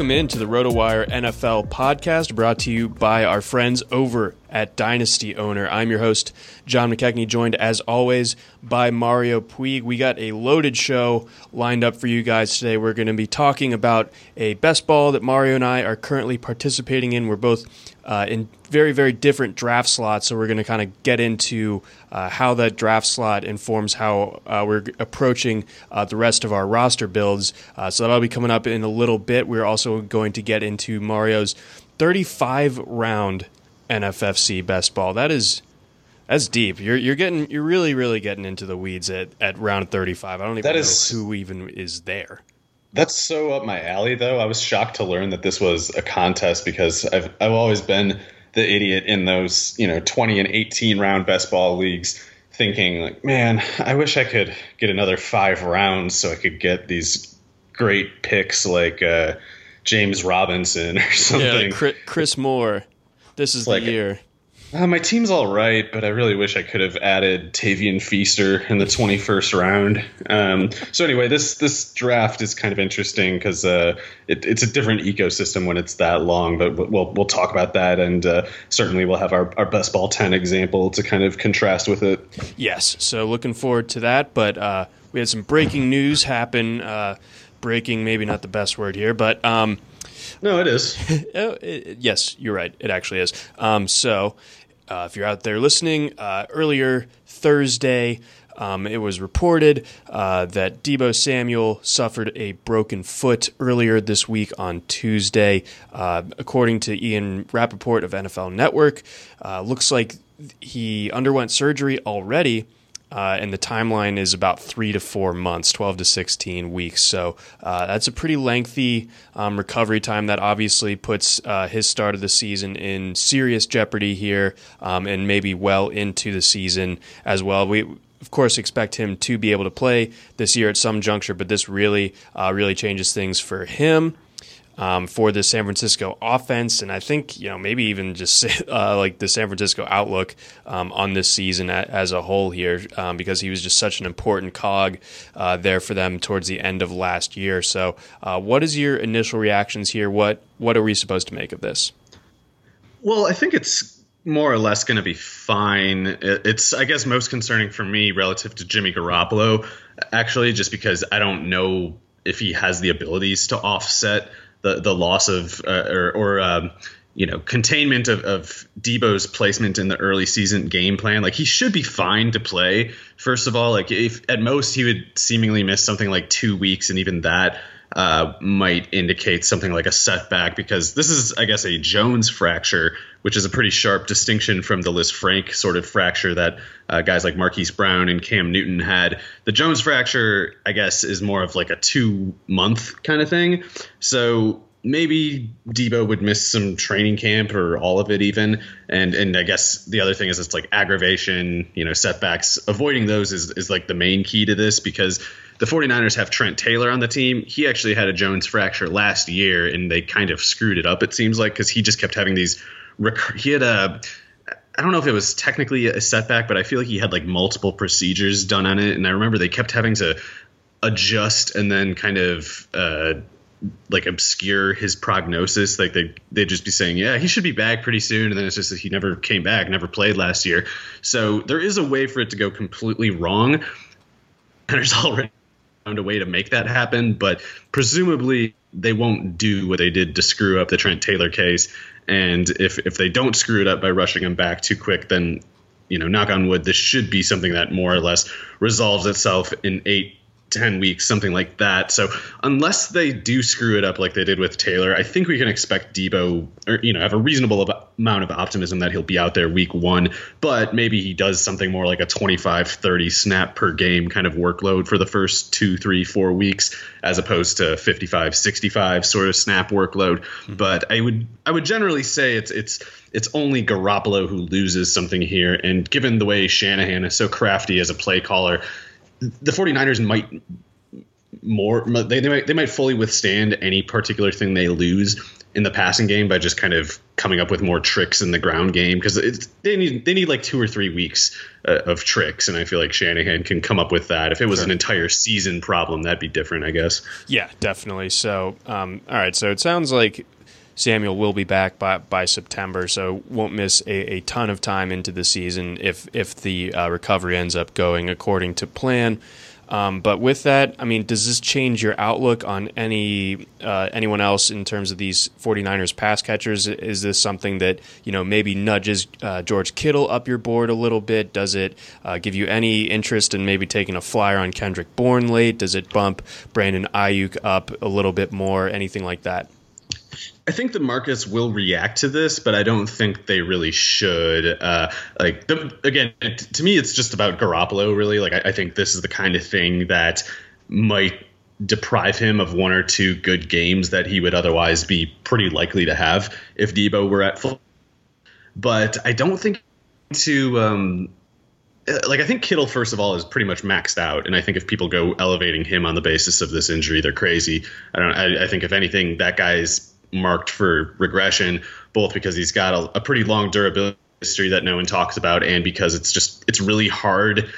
Welcome into the RotoWire NFL podcast brought to you by our friends over at Dynasty Owner. I'm your host, John McKechnie, joined as always by Mario Puig. We got a loaded show lined up for you guys today. We're going to be talking about a best ball that Mario and I are currently participating in. We're both uh, in very, very different draft slots, so we're going to kind of get into uh, how that draft slot informs how uh, we're approaching uh, the rest of our roster builds. Uh, so that'll be coming up in a little bit. We're also going to get into Mario's 35 round NFFC best ball. That is that's deep. You're you're getting you're really really getting into the weeds at, at round 35. I don't even That know is- who even is there. That's so up my alley, though. I was shocked to learn that this was a contest because I've I've always been the idiot in those you know 20 and 18 round best ball leagues, thinking like, man, I wish I could get another five rounds so I could get these great picks like uh, James Robinson or something. Yeah, Chris Moore. This is like- the year. Uh, my team's all right, but I really wish I could have added Tavian Feaster in the 21st round. Um, so anyway, this this draft is kind of interesting because uh, it, it's a different ecosystem when it's that long. But we'll we'll talk about that, and uh, certainly we'll have our, our best ball 10 example to kind of contrast with it. Yes, so looking forward to that. But uh, we had some breaking news happen. Uh, breaking, maybe not the best word here, but um, No, it is. Oh, it, yes, you're right. It actually is. Um, so, uh, if you're out there listening, uh, earlier Thursday, um, it was reported uh, that Deebo Samuel suffered a broken foot earlier this week on Tuesday. Uh, according to Ian Rapoport of NFL Network, uh, looks like he underwent surgery already. Uh, and the timeline is about three to four months, 12 to 16 weeks. So uh, that's a pretty lengthy um, recovery time that obviously puts uh, his start of the season in serious jeopardy here um, and maybe well into the season as well. We, of course, expect him to be able to play this year at some juncture, but this really, uh, really changes things for him. Um, for the San Francisco offense, and I think you know maybe even just uh, like the San Francisco outlook um, on this season as a whole here, um, because he was just such an important cog uh, there for them towards the end of last year. So, uh, what is your initial reactions here? What what are we supposed to make of this? Well, I think it's more or less going to be fine. It's, I guess, most concerning for me relative to Jimmy Garoppolo, actually, just because I don't know if he has the abilities to offset the the loss of uh, or, or um, you know containment of, of Deebo's placement in the early season game plan. Like he should be fine to play. First of all, like if at most he would seemingly miss something like two weeks, and even that uh, might indicate something like a setback because this is, I guess, a Jones fracture, which is a pretty sharp distinction from the Lisfranc sort of fracture that uh, guys like Marquise Brown and Cam Newton had. The Jones fracture, I guess, is more of like a two month kind of thing. So maybe Deebo would miss some training camp or all of it even. And and I guess the other thing is it's like aggravation, you know, setbacks. Avoiding those is, is like the main key to this because the 49ers have Trent Taylor on the team. He actually had a Jones fracture last year, and they kind of screwed it up, it seems like, because he just kept having these. Rec- he had a. I don't know if it was technically a setback, but I feel like he had like multiple procedures done on it. And I remember they kept having to adjust and then kind of. Uh, like obscure his prognosis. Like they they'd just be saying, yeah, he should be back pretty soon, and then it's just that he never came back, never played last year. So there is a way for it to go completely wrong. And there's already a way to make that happen, but presumably they won't do what they did to screw up the Trent Taylor case. And if if they don't screw it up by rushing him back too quick, then you know, knock on wood, this should be something that more or less resolves itself in eight 10 weeks, something like that. So unless they do screw it up like they did with Taylor, I think we can expect Deebo or, you know, have a reasonable amount of optimism that he'll be out there week one, but maybe he does something more like a 25, 30 snap per game kind of workload for the first two, three, four weeks, as opposed to 55, 65 sort of snap workload. Mm-hmm. But I would, I would generally say it's, it's, it's only Garoppolo who loses something here. And given the way Shanahan is so crafty as a play caller, the 49ers might more they, they might they might fully withstand any particular thing they lose in the passing game by just kind of coming up with more tricks in the ground game because they need they need like two or three weeks uh, of tricks and I feel like Shanahan can come up with that. If it was sure. an entire season problem, that'd be different, I guess. Yeah, definitely. So, um, all right. So it sounds like Samuel will be back by, by September, so won't miss a, a ton of time into the season if if the uh, recovery ends up going according to plan. Um, but with that, I mean, does this change your outlook on any uh, anyone else in terms of these 49ers pass catchers? Is this something that you know maybe nudges uh, George Kittle up your board a little bit? Does it uh, give you any interest in maybe taking a flyer on Kendrick Bourne late? Does it bump Brandon Aiyuk up a little bit more? Anything like that? I think the markets will react to this, but I don't think they really should. Uh, like the, again, to me, it's just about Garoppolo. Really, like I, I, think this is the kind of thing that might deprive him of one or two good games that he would otherwise be pretty likely to have if Deebo were at full. But I don't think to. Um, like I think Kittle, first of all, is pretty much maxed out, and I think if people go elevating him on the basis of this injury, they're crazy. I don't. I, I think if anything, that guy's marked for regression, both because he's got a, a pretty long durability history that no one talks about, and because it's just it's really hard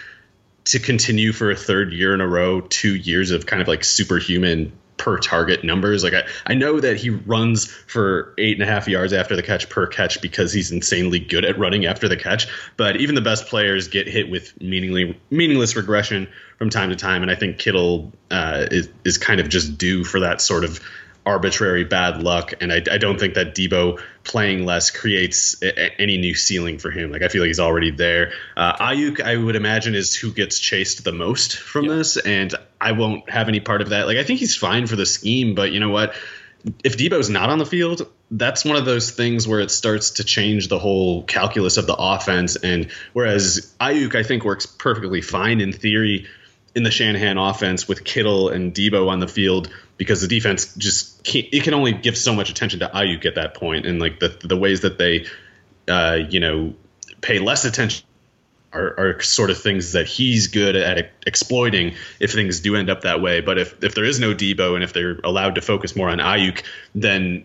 to continue for a third year in a row, two years of kind of like superhuman per target numbers. Like I, I know that he runs for eight and a half yards after the catch per catch because he's insanely good at running after the catch. But even the best players get hit with meaningly meaningless regression from time to time, and I think Kittle uh, is is kind of just due for that sort of arbitrary bad luck. And I, I, don't think that Deebo playing less creates a, any new ceiling for him. Like I feel like he's already there. Uh, Aiyuk, I would imagine, is who gets chased the most from yeah. this, and I won't have any part of that. Like I think he's fine for the scheme, but you know what? If Deebo's not on the field, that's one of those things where it starts to change the whole calculus of the offense. And whereas Aiyuk, I think, works perfectly fine in theory in the Shanahan offense with Kittle and Deebo on the field because the defense just can't, it can only give so much attention to Aiyuk at that point, and like the the ways that they, uh, you know, pay less attention are, are sort of things that he's good at exploiting if things do end up that way. But if, if there is no Deebo and if they're allowed to focus more on Aiyuk, then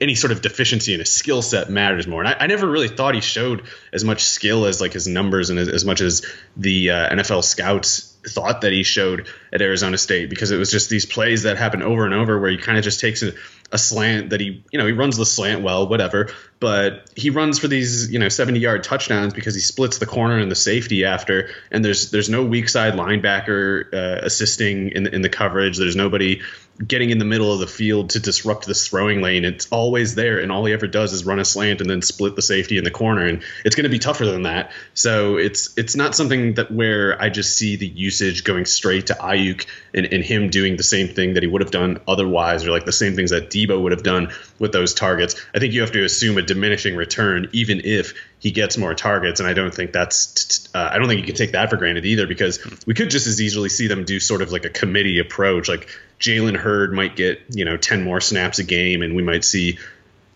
any sort of deficiency in his skill set matters more. And I, I, never really thought he showed as much skill as like his numbers and as, as much as the uh, NFL scouts thought that he showed at Arizona State because it was just these plays that happen over and over where he kind of just takes a, a slant that he, you know, he runs the slant well, whatever, but he runs for these, you know, 70 yard touchdowns because he splits the corner and the safety after, and there's there's no weak side linebacker uh, assisting in the, in the coverage. There's nobody getting in the middle of the field to disrupt this throwing lane. It's always there, and all he ever does is run a slant and then split the safety in the corner, and it's going to be tougher than that. So it's it's not something that where I just see the usage going straight to Aiyuk and, and him doing the same thing that he would have done otherwise, or like the same things that Deebo would have done with those targets. I think you have to assume a diminishing return, even if he gets more targets. And I don't think that's, uh, I don't think you can take that for granted either, because we could just as easily see them do sort of like a committee approach. Like Jalen Hurd might get, you know, 10 more snaps a game, and we might see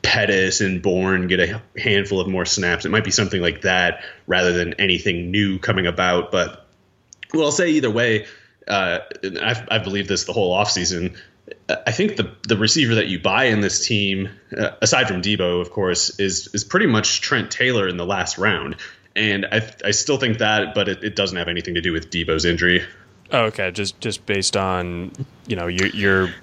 Pettis and Bourne get a handful of more snaps. It might be something like that rather than anything new coming about. But well, I'll say either way, uh, I've, I've believed this the whole offseason. I think the the receiver that you buy in this team, uh, aside from Deebo, of course, is is pretty much Trent Taylor in the last round, and I I still think that, but it, it doesn't have anything to do with Deebo's injury. Oh, okay, just just based on you know your your.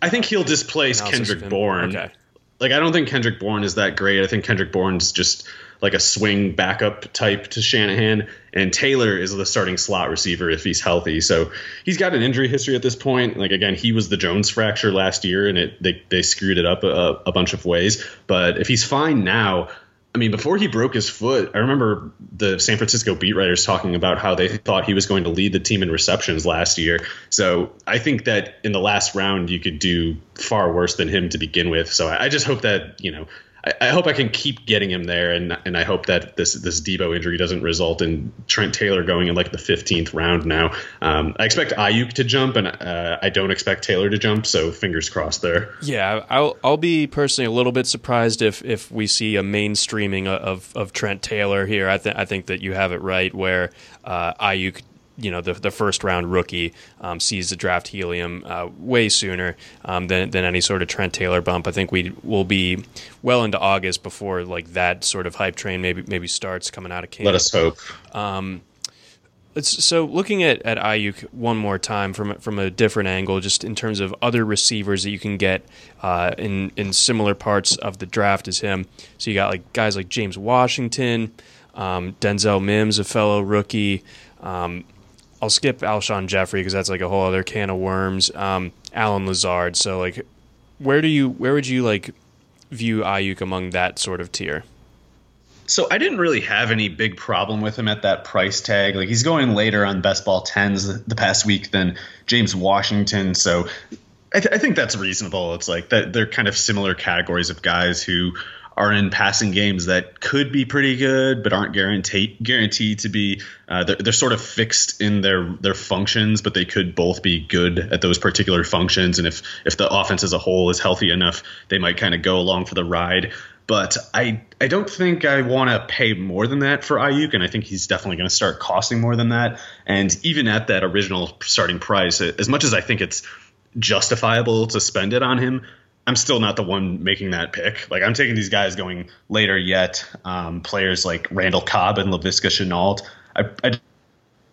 I think he'll displace Kendrick Bourne. Okay. Like I don't think Kendrick Bourne is that great. I think Kendrick Bourne's just like a swing backup type to Shanahan, and Taylor is the starting slot receiver if he's healthy. So he's got an injury history at this point. Like again, he was the Jones fracture last year, and it they they screwed it up a, a bunch of ways. But if he's fine now, I mean, before he broke his foot, I remember the San Francisco beat writers talking about how they thought he was going to lead the team in receptions last year. So I think that in the last round, you could do far worse than him to begin with. So I just hope that, you know, I, I, hope I can keep getting him there, and and I hope that this this Deebo injury doesn't result in Trent Taylor going in like the 15th round. Now, um, I expect Aiyuk to jump, and uh, I don't expect Taylor to jump. So fingers crossed there. Yeah, I'll I'll be personally a little bit surprised if if we see a mainstreaming of of Trent Taylor here. I think I think that you have it right where uh, Aiyuk you know the, the first round rookie um, sees the draft helium uh, way sooner um, than, than any sort of Trent Taylor bump. I think we will be well into August before like that sort of hype train maybe maybe starts coming out of camp. Let us hope. Um, so looking at, at Aiyuk one more time from from a different angle, just in terms of other receivers that you can get uh, in in similar parts of the draft as him. So you got like guys like James Washington, um, Denzel Mims, a fellow rookie. Um, I'll skip Alshon Jeffery because that's like a whole other can of worms. Um, Allen Lazard. So like, where do you where would you like view Aiyuk among that sort of tier? So I didn't really have any big problem with him at that price tag. Like he's going later on best ball tens the past week than James Washington. So I, th- I think that's reasonable. It's like that they're kind of similar categories of guys who are in passing games that could be pretty good, but aren't guaranteed guaranteed to be. Uh, they're, they're sort of fixed in their their functions, but they could both be good at those particular functions. And if if the offense as a whole is healthy enough, they might kind of go along for the ride. But I I don't think I want to pay more than that for Aiyuk, and I think he's definitely going to start costing more than that. And even at that original starting price, as much as I think it's justifiable to spend it on him, I'm still not the one making that pick. Like I'm taking these guys going later yet. Um, players like Randall Cobb and Laviska Shenault. I, I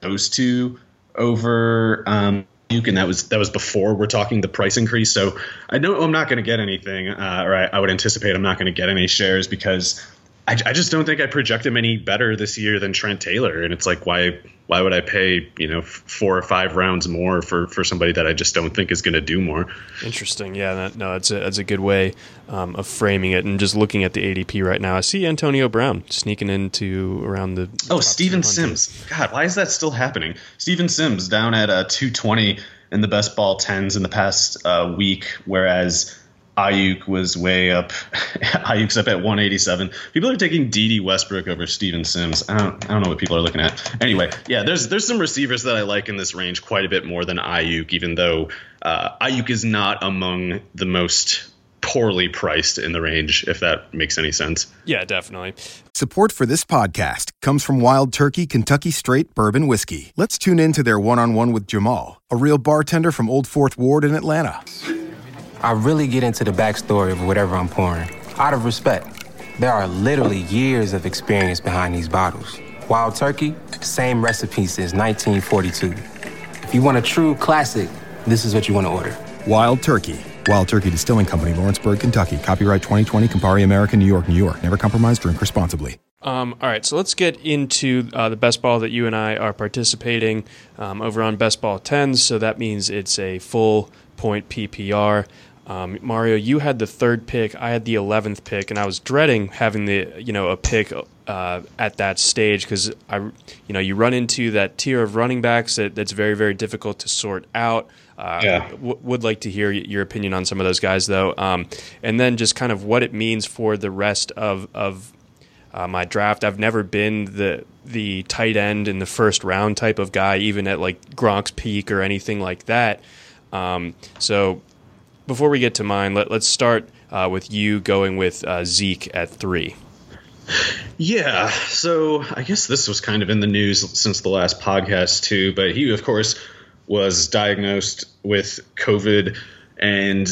those two over um, Duke, and that was that was before we're talking the price increase. So I know I'm not going to get anything, uh, or I, I, would anticipate I'm not going to get any shares because I, I, just don't think I project him any better this year than Trent Taylor. And it's like why why would I pay you know four or five rounds more for for somebody that I just don't think is going to do more? Interesting. Yeah, that, no, that's a that's a good way um, of framing it. And just looking at the ADP right now, I see Antonio Brown sneaking into around the. Oh, Steven Sims. God, why is that still happening? Steven Sims down at uh, 220 in the best ball tens in the past uh, week, whereas Aiyuk was way up. Aiyuk's up at 187. People are taking Dede Westbrook over Steven Sims. I don't, I don't know what people are looking at. Anyway, yeah, there's there's some receivers that I like in this range quite a bit more than Aiyuk, even though uh, Aiyuk is not among the most poorly priced in the range, if that makes any sense. Yeah, definitely. Support for this podcast comes from Wild Turkey Kentucky Straight Bourbon Whiskey. Let's tune in to their one on one with Jamal, a real bartender from Old Fourth Ward in Atlanta. I really get into the backstory of whatever I'm pouring, out of respect. There are literally years of experience behind these bottles. Wild Turkey, same recipe since 1942. If you want a true classic, this is what you want to order. Wild Turkey. Wild Turkey Distilling Company, Lawrenceburg, Kentucky. Copyright 2020, Campari American, New York, New York. Never compromise, drink responsibly. Um, all right, so let's get into uh, the best ball that you and I are participating um, over on Best Ball 10s. So that means it's a full point PPR. Um, Mario, you had the third pick. I had the eleventh pick, and I was dreading having the you know a pick uh, at that stage because I you know you run into that tier of running backs that, that's very very difficult to sort out. Uh, yeah. W- would like to hear your opinion on some of those guys though, um, and then just kind of what it means for the rest of of uh, my draft. I've never been the the tight end in the first round type of guy, even at like Gronk's peak or anything like that. Um, so before we get to mine, let, us start uh, with you going with uh, Zeke at three. Yeah, so I guess this was kind of in the news since the last podcast too. But he, of course, was diagnosed with COVID, and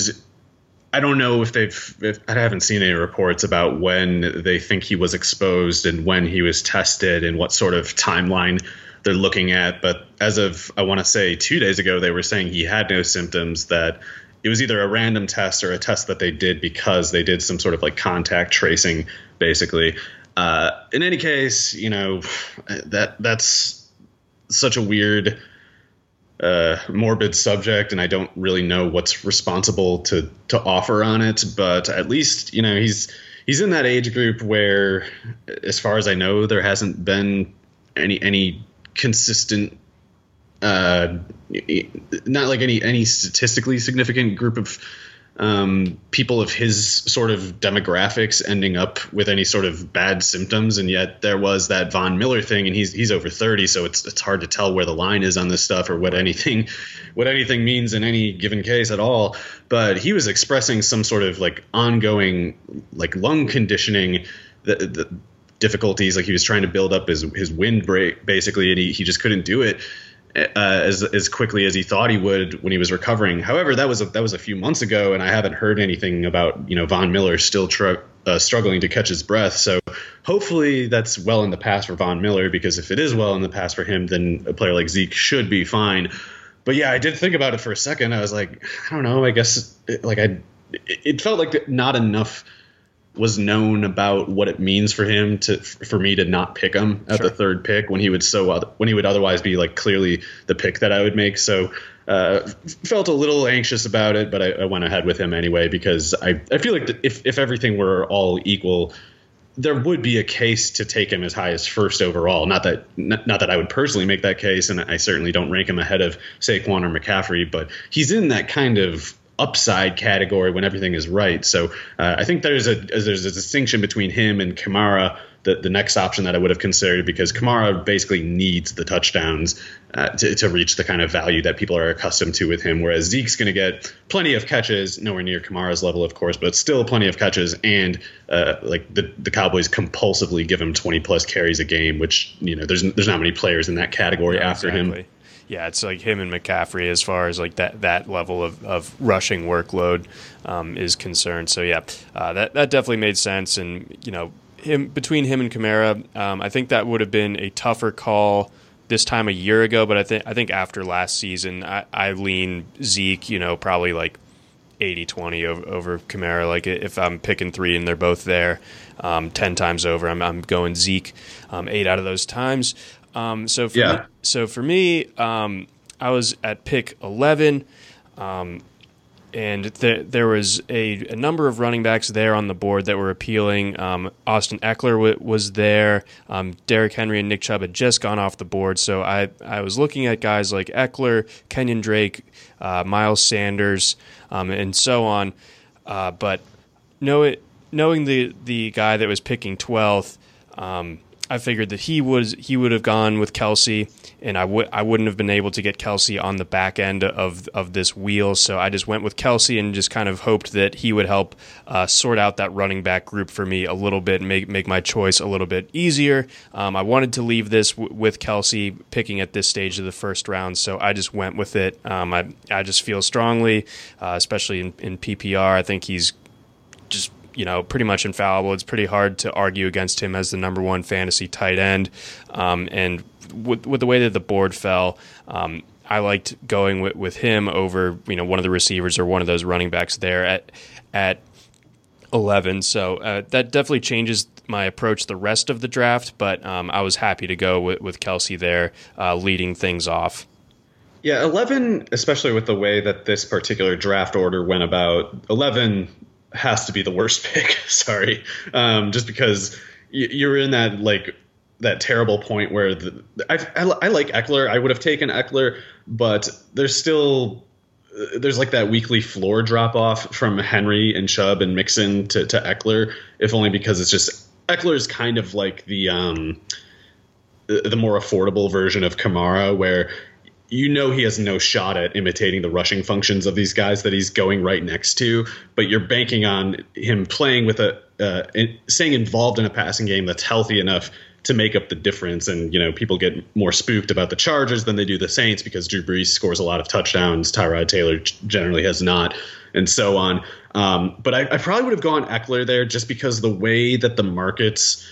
I don't know if they've. If, I haven't seen any reports about when they think he was exposed and when he was tested and what sort of timeline they're looking at. But as of I want to say two days ago, they were saying he had no symptoms. That it was either a random test or a test that they did because they did some sort of like contact tracing, basically. Uh, in any case, you know that that's such a weird, uh, morbid subject, and I don't really know what's responsible to to offer on it. But at least you know he's he's in that age group where, as far as I know, there hasn't been any any consistent uh, not like any any statistically significant group of um, people of his sort of demographics ending up with any sort of bad symptoms, and yet there was that Von Miller thing, and he's he's over thirty, so it's it's hard to tell where the line is on this stuff or what anything what anything means in any given case at all. But he was expressing some sort of like ongoing like lung conditioning. The, the difficulties like he was trying to build up his his wind break basically and he, he just couldn't do it uh, as as quickly as he thought he would when he was recovering. However, that was a, that was a few months ago, and I haven't heard anything about you know Von Miller still tr- uh, struggling to catch his breath. So hopefully that's well in the past for Von Miller because if it is well in the past for him, then a player like Zeke should be fine. But yeah, I did think about it for a second. I was like, I don't know. I guess like I, it felt like not enough was known about what it means for him to for me to not pick him at sure. the third pick when he would so when he would otherwise be like clearly the pick that I would make. So uh, felt a little anxious about it, but I, I, went ahead with him anyway because I I feel like if if everything were all equal. There would be a case to take him as high as first overall. Not that, not, not that I would personally make that case, and I certainly don't rank him ahead of Saquon or McCaffrey. But he's in that kind of upside category when everything is right. So uh, I think there's a there's a distinction between him and Kamara, the, the next option that I would have considered, because Kamara basically needs the touchdowns uh, to, to reach the kind of value that people are accustomed to with him. Whereas Zeke's going to get plenty of catches, nowhere near Kamara's level, of course, but still plenty of catches. And uh, like the the Cowboys compulsively give him 20 plus carries a game, which you know there's there's not many players in that category yeah, after exactly. him yeah, it's like him and McCaffrey as far as like that that level of, of rushing workload um, is concerned. So yeah, uh, that that definitely made sense. And you know, him between him and Kamara, um, I think that would have been a tougher call this time a year ago. But I think I think after last season, I, I lean Zeke. You know, probably like 80-20 over, over Kamara. Like if I'm picking three and they're both there, um, ten times over, I'm, I'm going Zeke um, eight out of those times. Um, so for yeah. me, so for me, um, I was at pick eleven, um, and th- there was a, a, number of running backs there on the board that were appealing. Um, Austin Ekeler w- was there. Um, Derrick Henry and Nick Chubb had just gone off the board, so I I was looking at guys like Eckler, Kenyon Drake, uh, Miles Sanders, um, and so on. Uh, but know it, knowing the the guy that was picking twelfth. Um, I figured that he was he would have gone with Kelce, and I would I wouldn't have been able to get Kelce on the back end of of this wheel. So I just went with Kelce and just kind of hoped that he would help uh, sort out that running back group for me a little bit, and make make my choice a little bit easier. Um, I wanted to leave this w- with Kelce picking at this stage of the first round, so I just went with it. Um, I I just feel strongly, uh, especially in, in PPR. I think he's just you know, pretty much infallible. It's pretty hard to argue against him as the number one fantasy tight end. Um, and with, with the way that the board fell, um, I liked going with, with him over, you know, one of the receivers or one of those running backs there at at 11. So uh, that definitely changes my approach the rest of the draft. But um, I was happy to go with, with Kelce there, uh, leading things off. Yeah, 11, especially with the way that this particular draft order went about, 11 has to be the worst pick. Sorry, um, just because you're in that like that terrible point where the, I, I, I like Ekeler. I would have taken Ekeler, but there's still there's like that weekly floor drop off from Henry and Chubb and Mixon to, to Ekeler, if only because it's just Ekeler is kind of like the um the more affordable version of Kamara, where you know he has no shot at imitating the rushing functions of these guys that he's going right next to, but you're banking on him playing with a uh, in, staying involved in a passing game that's healthy enough to make up the difference. And you know, people get more spooked about the Chargers than they do the Saints because Drew Brees scores a lot of touchdowns, Tyrod Taylor generally has not, and so on. Um, but I, I probably would have gone Ekeler there just because the way that the markets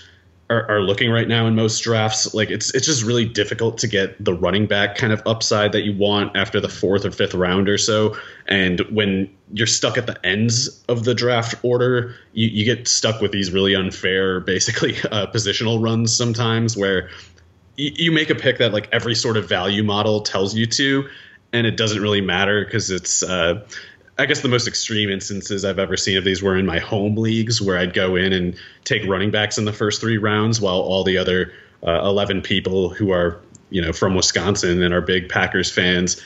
are, are, looking right now in most drafts. Like it's it's just really difficult to get the running back kind of upside that you want after the fourth or fifth round or so. And when you're stuck at the ends of the draft order, you, you get stuck with these really unfair, basically uh, positional runs sometimes where you make a pick that like every sort of value model tells you to, and it doesn't really matter because it's uh, I guess the most extreme instances I've ever seen of these were in my home leagues, where I'd go in and take running backs in the first three rounds, while all the other uh, eleven people who are you know from Wisconsin and are big Packers fans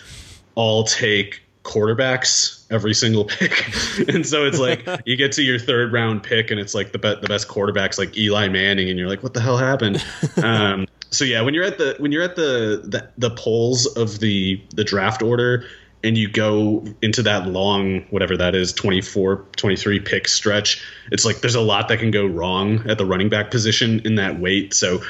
all take quarterbacks every single pick. and so it's like you get to your third round pick and it's like the be- the best quarterbacks like Eli Manning and you're like what the hell happened? um, so yeah, when you're at the when you're at the, the the poles of the the draft order, and you go into that long whatever that is 24 23 pick stretch it's like there's a lot that can go wrong at the running back position in that wait. So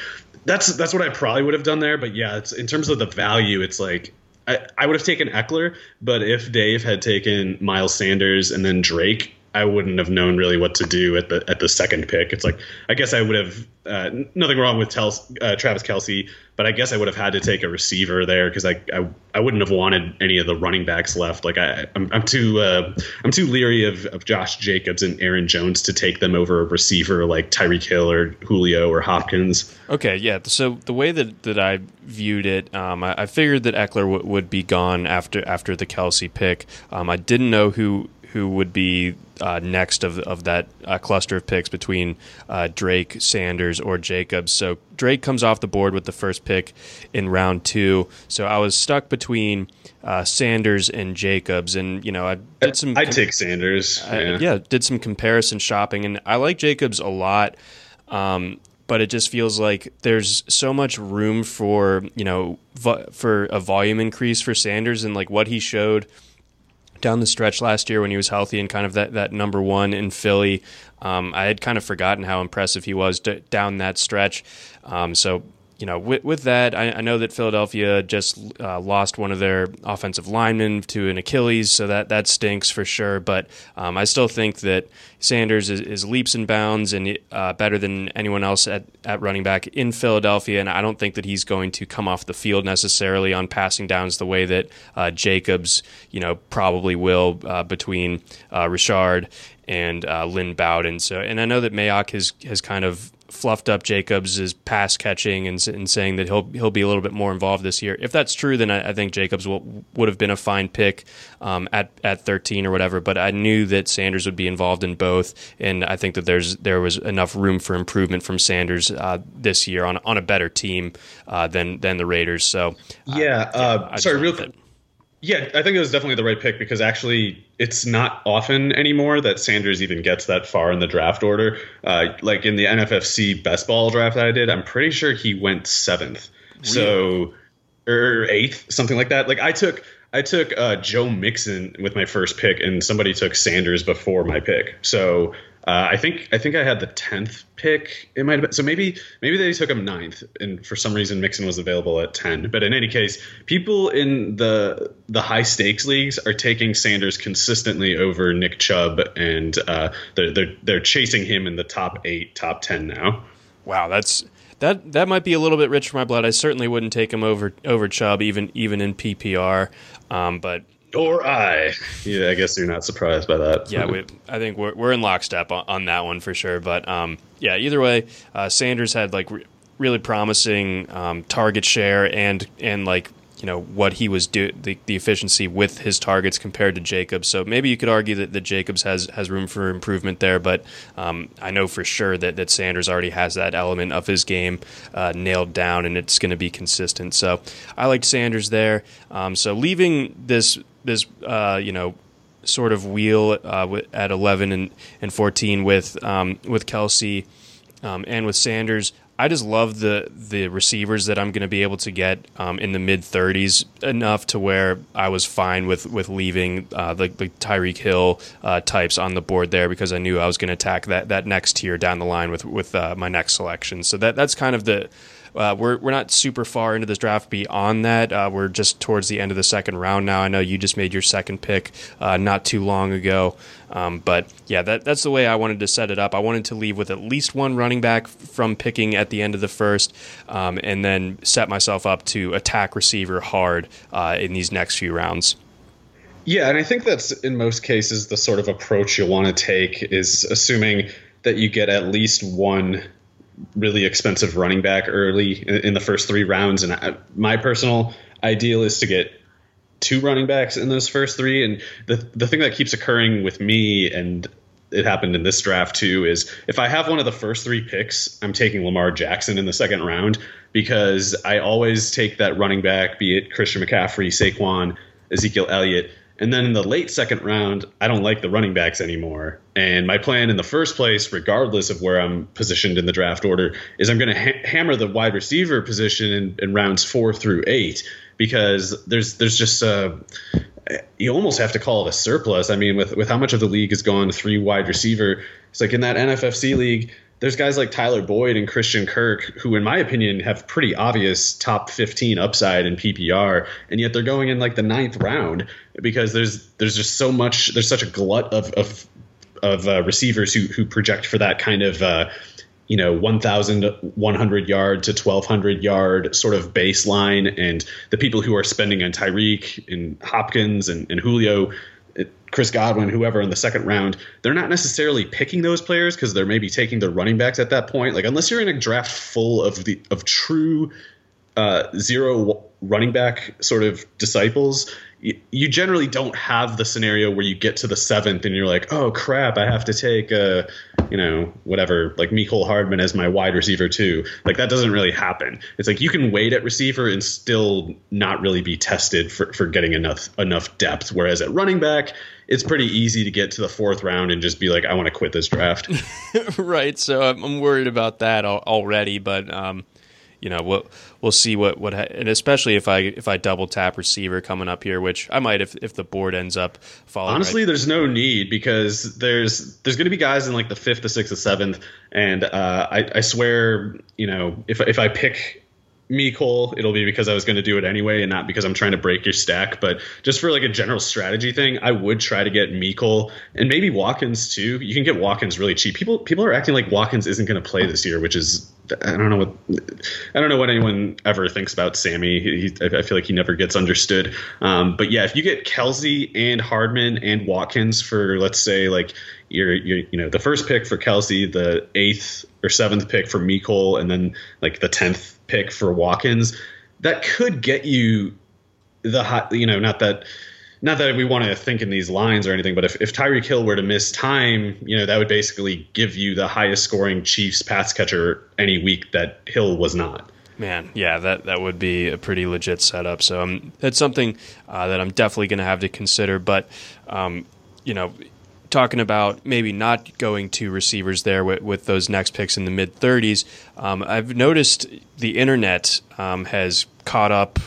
that's that's what I probably would have done there. But yeah it's in terms of the value it's like I, I would have taken Ekeler, but if Dave had taken Miles Sanders and then Drake I wouldn't have known really what to do at the at the second pick. It's like I guess I would have uh, nothing wrong with Tel- uh, Travis Kelce, but I guess I would have had to take a receiver there because I, I, I wouldn't have wanted any of the running backs left. Like I I'm, I'm too uh, I'm too leery of, of Josh Jacobs and Aaron Jones to take them over a receiver like Tyreek Hill or Julio or Hopkins. Okay, yeah. So the way that, that I viewed it, um, I, I, figured that Ekeler w- would be gone after after the Kelsey pick. Um, I didn't know who who would be uh, next of of that uh, cluster of picks between uh, Drake, Sanders, or Jacobs. So Drake comes off the board with the first pick in round two. So I was stuck between uh, Sanders and Jacobs, and you know I did some. I take Sanders. Yeah. yeah. did some comparison shopping, and I like Jacobs a lot. Um, but it just feels like there's so much room for you know vo- for a volume increase for Sanders and like what he showed down the stretch last year when he was healthy and kind of that, that number one in Philly. Um, I had kind of forgotten how impressive he was d- down that stretch. Um, so you know, with, with that, I, I, know that Philadelphia just uh, lost one of their offensive linemen to an Achilles, so that that stinks for sure. But um, I still think that Sanders is, is leaps and bounds and uh, better than anyone else at, at running back in Philadelphia, and I don't think that he's going to come off the field necessarily on passing downs the way that uh, Jacobs, you know, probably will uh, between uh, Richard and uh, Lynn Bowden. So, and I know that Mayock has has kind of fluffed up Jacobs' pass catching and, and, saying that he'll he'll be a little bit more involved this year. If that's true, then I, I think Jacobs will, would have been a fine pick um, at at 13 or whatever. But I knew that Sanders would be involved in both, and I think that there's there was enough room for improvement from Sanders uh, this year on on a better team uh, than than the Raiders. So uh, yeah, yeah uh, sorry, real quick. Yeah, I think it was definitely the right pick because actually it's not often anymore that Sanders even gets that far in the draft order. Uh, like in the NFFC best ball draft that I did, I'm pretty sure he went seventh. Really? So or eighth, something like that. Like I took I took uh, Joe Mixon with my first pick, and somebody took Sanders before my pick. So uh, I think I think I had the tenth pick. It might have been so maybe maybe they took him ninth, and for some reason Mixon was available at ten. But in any case, people in the the high stakes leagues are taking Sanders consistently over Nick Chubb, and uh, they're, they're they're chasing him in the top eight, top ten now. Wow, that's that that might be a little bit rich for my blood. I certainly wouldn't take him over over Chubb, even even in PPR. Um, but or I. Yeah, I guess you're not surprised by that. yeah, we, I think we're, we're in lockstep on, on that one for sure. But um, yeah, either way, uh, Sanders had like re- really promising um, target share and and like you know what he was do the, the efficiency with his targets compared to Jacobs. So maybe you could argue that, that Jacobs has has room for improvement there, but um, I know for sure that, that Sanders already has that element of his game uh, nailed down, and it's going to be consistent. So I liked Sanders there. Um, so leaving this this uh, you know sort of wheel uh, at 11 and, and 14 with um, with Kelce um, and with Sanders. I just love the the receivers that I'm going to be able to get um, in the mid 30s enough to where I was fine with with leaving uh, the, the Tyreek Hill uh, types on the board there because I knew I was going to attack that that next tier down the line with with uh, my next selection. So that that's kind of the uh, we're we're not super far into this draft beyond that. Uh, we're just towards the end of the second round now. I know you just made your second pick uh, not too long ago, um, but yeah, that that's the way I wanted to set it up. I wanted to leave with at least one running back from picking at the end of the first, um, and then set myself up to attack receiver hard uh, in these next few rounds. Yeah, and I think that's in most cases the sort of approach you'll want to take is assuming that you get at least one really expensive running back early in, the first three rounds. And I, my personal ideal is to get two running backs in those first three. And the the thing that keeps occurring with me and it happened in this draft too is if I have one of the first three picks, I'm taking Lamar Jackson in the second round because I always take that running back, be it Christian McCaffrey, Saquon, Ezekiel Elliott, and then in the late second round, I don't like the running backs anymore. And my plan in the first place, regardless of where I'm positioned in the draft order, is I'm going to ha- hammer the wide receiver position in, in, rounds four through eight because there's there's just uh, you almost have to call it a surplus. I mean, with with how much of the league has gone three wide receiver, it's like in that NFFC league there's guys like Tyler Boyd and Christian Kirk who, in my opinion, have pretty obvious top 15 upside in PPR, and yet they're going in like the ninth round because there's there's just so much there's such a glut of of, of uh, receivers who who project for that kind of uh, you know 1,100 yard to 1,200 yard sort of baseline, and the people who are spending on Tyreek and Hopkins and, and Julio Chris Godwin, whoever in the second round, they're not necessarily picking those players because they're maybe taking their running backs at that point. Like unless you're in a draft full of the of true uh, zero running back sort of disciples, you, generally don't have the scenario where you get to the seventh and you're like, oh crap, I have to take a, you know, whatever, like Mecole Hardman as my wide receiver too. Like that doesn't really happen. It's like you can wait at receiver and still not really be tested for, for getting enough enough depth. Whereas at running back, it's pretty easy to get to the fourth round and just be like, I want to quit this draft. right. So I'm worried about that already, but um, you know we'll we'll see what what and especially if I if I double tap receiver coming up here, which I might if if the board ends up following. Honestly, right. there's no need because there's there's going to be guys in like the fifth, the sixth, the seventh, and uh, I I swear you know if if I pick Mecole, it'll be because I was going to do it anyway and not because I'm trying to break your stack. But just for like a general strategy thing, I would try to get Mecole and maybe Watkins too. You can get Watkins really cheap. People people are acting like Watkins isn't going to play this year, which is I don't know what I don't know what anyone ever thinks about Sammy. He, I feel like he never gets understood. Um, but yeah, if you get Kelce and Hardman and Watkins for let's say like your, you know the first pick for Kelce, the eighth or seventh pick for Mecole, and then like the tenth pick for Watkins, that could get you the hot, you know, not that not that we want to think in these lines or anything, but if, if Tyreek Hill were to miss time, you know, that would basically give you the highest scoring Chiefs pass catcher any week that Hill was not. Man, yeah, that that would be a pretty legit setup. So um, that's something uh, that I'm definitely going to have to consider. But um, you know, talking about maybe not going to receivers there with, with those next picks in the mid 30s, um, I've noticed the internet um, has caught up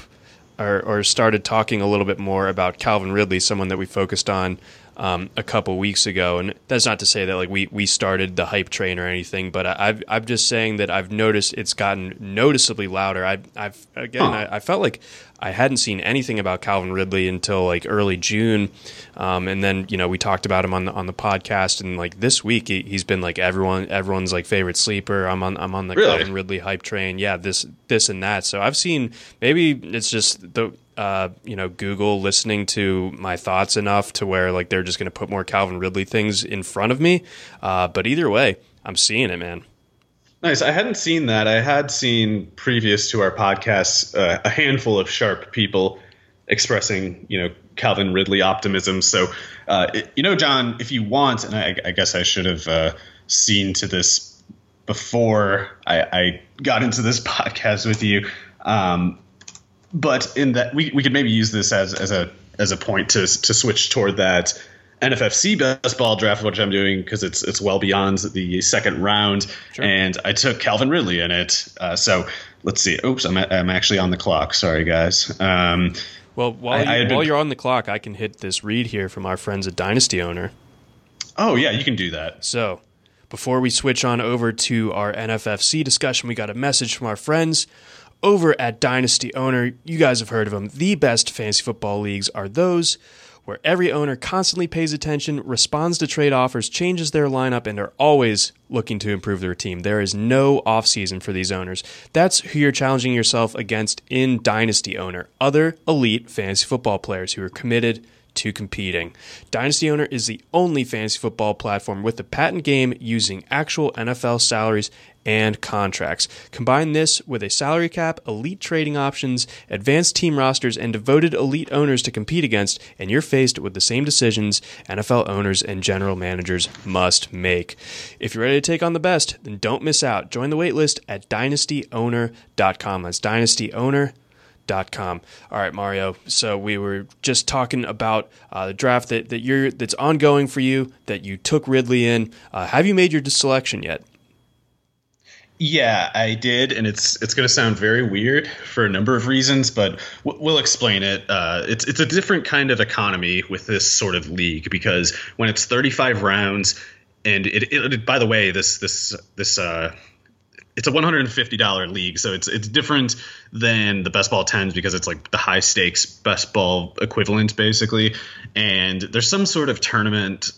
or, or, started talking a little bit more about Calvin Ridley, someone that we focused on um, a couple weeks ago. And that's not to say that like we we started the hype train or anything, but I, have I'm just saying that I've noticed it's gotten noticeably louder. I, I've again huh. I, I, felt like I hadn't seen anything about Calvin Ridley until like early June, um, and then you know we talked about him on the on the podcast, and like this week he, has been like everyone everyone's like favorite sleeper. I'm on I'm on the really? Calvin Ridley hype train. Yeah, this this and that. So I've seen maybe it's just the uh, you know, Google listening to my thoughts enough to where like they're just going to put more Calvin Ridley things in front of me. Uh, but either way, I'm seeing it, man. Nice. I hadn't seen that. I had seen previous to our podcast uh, a handful of sharp people expressing, you know, Calvin Ridley optimism. So, uh, it, you know, John, if you want, and I, I guess I should have uh, seen to this before I, I, got into this podcast with you. Um, but in that we, we could maybe use this as, as a as a point to to switch toward that NFFC best ball draft, which I'm doing because it's it's well beyond the second round, sure. and I took Calvin Ridley in it. Uh, so let's see. Oops, I'm I'm actually on the clock. Sorry, guys. Um, well, while, I, you, while been, you're on the clock, I can hit this read here from our friends at Dynasty Owner. Oh yeah, you can do that. So before we switch on over to our NFFC discussion, we got a message from our friends over at Dynasty Owner. You guys have heard of them. The best fantasy football leagues are those where every owner constantly pays attention, responds to trade offers, changes their lineup, and are always looking to improve their team. There is no offseason for these owners. That's who you're challenging yourself against in Dynasty Owner, other elite fantasy football players who are committed to competing. Dynasty Owner is the only fantasy football platform with a patent game using actual NFL salaries and contracts. Combine this with a salary cap, elite trading options, advanced team rosters, and devoted elite owners to compete against, and you're faced with the same decisions NFL owners and general managers must make. If you're ready to take on the best, then don't miss out. Join the waitlist at dynastyowner.com. That's dynastyowner.com. All right, Mario. So we were just talking about uh, the draft that, that you're that's ongoing for you, that you took Ridley in. Uh, have you made your selection yet? Yeah, I did, and it's it's going to sound very weird for a number of reasons, but we'll explain it. Uh, it's it's a different kind of economy with this sort of league because when it's 35 rounds, and it, it by the way, this this this uh, it's a $150 league, so it's it's different than the best ball 10s because it's like the high stakes best ball equivalent basically, and there's some sort of tournament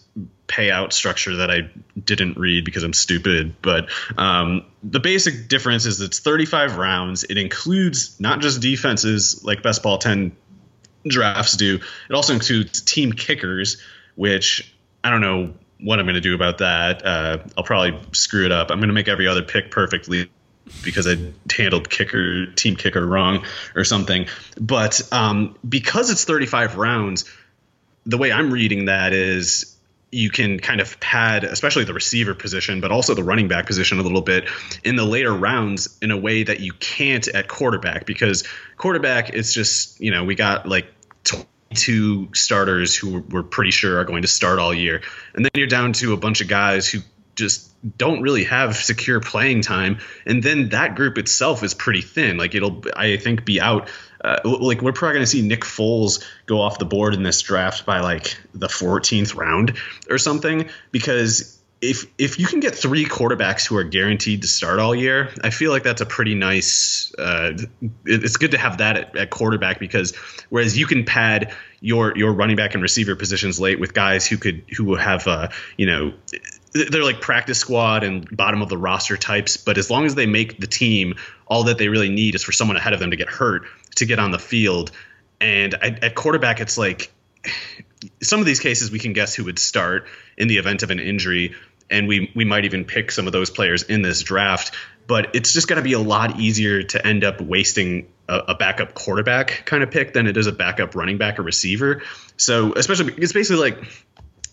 payout structure that I didn't read because I'm stupid. But um, the basic difference is it's 35 rounds. It includes not just defenses like best ball 10 drafts do. It also includes team kickers, which I don't know what I'm going to do about that. Uh, I'll probably screw it up. I'm going to make every other pick perfectly because I handled kicker team kicker wrong or something. But um, because it's 35 rounds, the way I'm reading that is you can kind of pad, especially the receiver position, but also the running back position a little bit in the later rounds in a way that you can't at quarterback because quarterback, it's just, you know, we got like 22 starters who we're pretty sure are going to start all year. And then you're down to a bunch of guys who just don't really have secure playing time. And then that group itself is pretty thin. Like it'll, I think, be out uh, like we're probably going to see Nick Foles go off the board in this draft by like the 14th round or something because if if you can get three quarterbacks who are guaranteed to start all year, I feel like that's a pretty nice. Uh, it's good to have that at, at, quarterback because whereas you can pad your your running back and receiver positions late with guys who could who have uh, you know they're like practice squad and bottom of the roster types, but as long as they make the team, all that they really need is for someone ahead of them to get hurt to get on the field. And at, at quarterback, it's like some of these cases we can guess who would start in the event of an injury, and we we might even pick some of those players in this draft. But it's just going to be a lot easier to end up wasting a, a, backup quarterback kind of pick than it is a backup running back or receiver. So especially, it's basically like,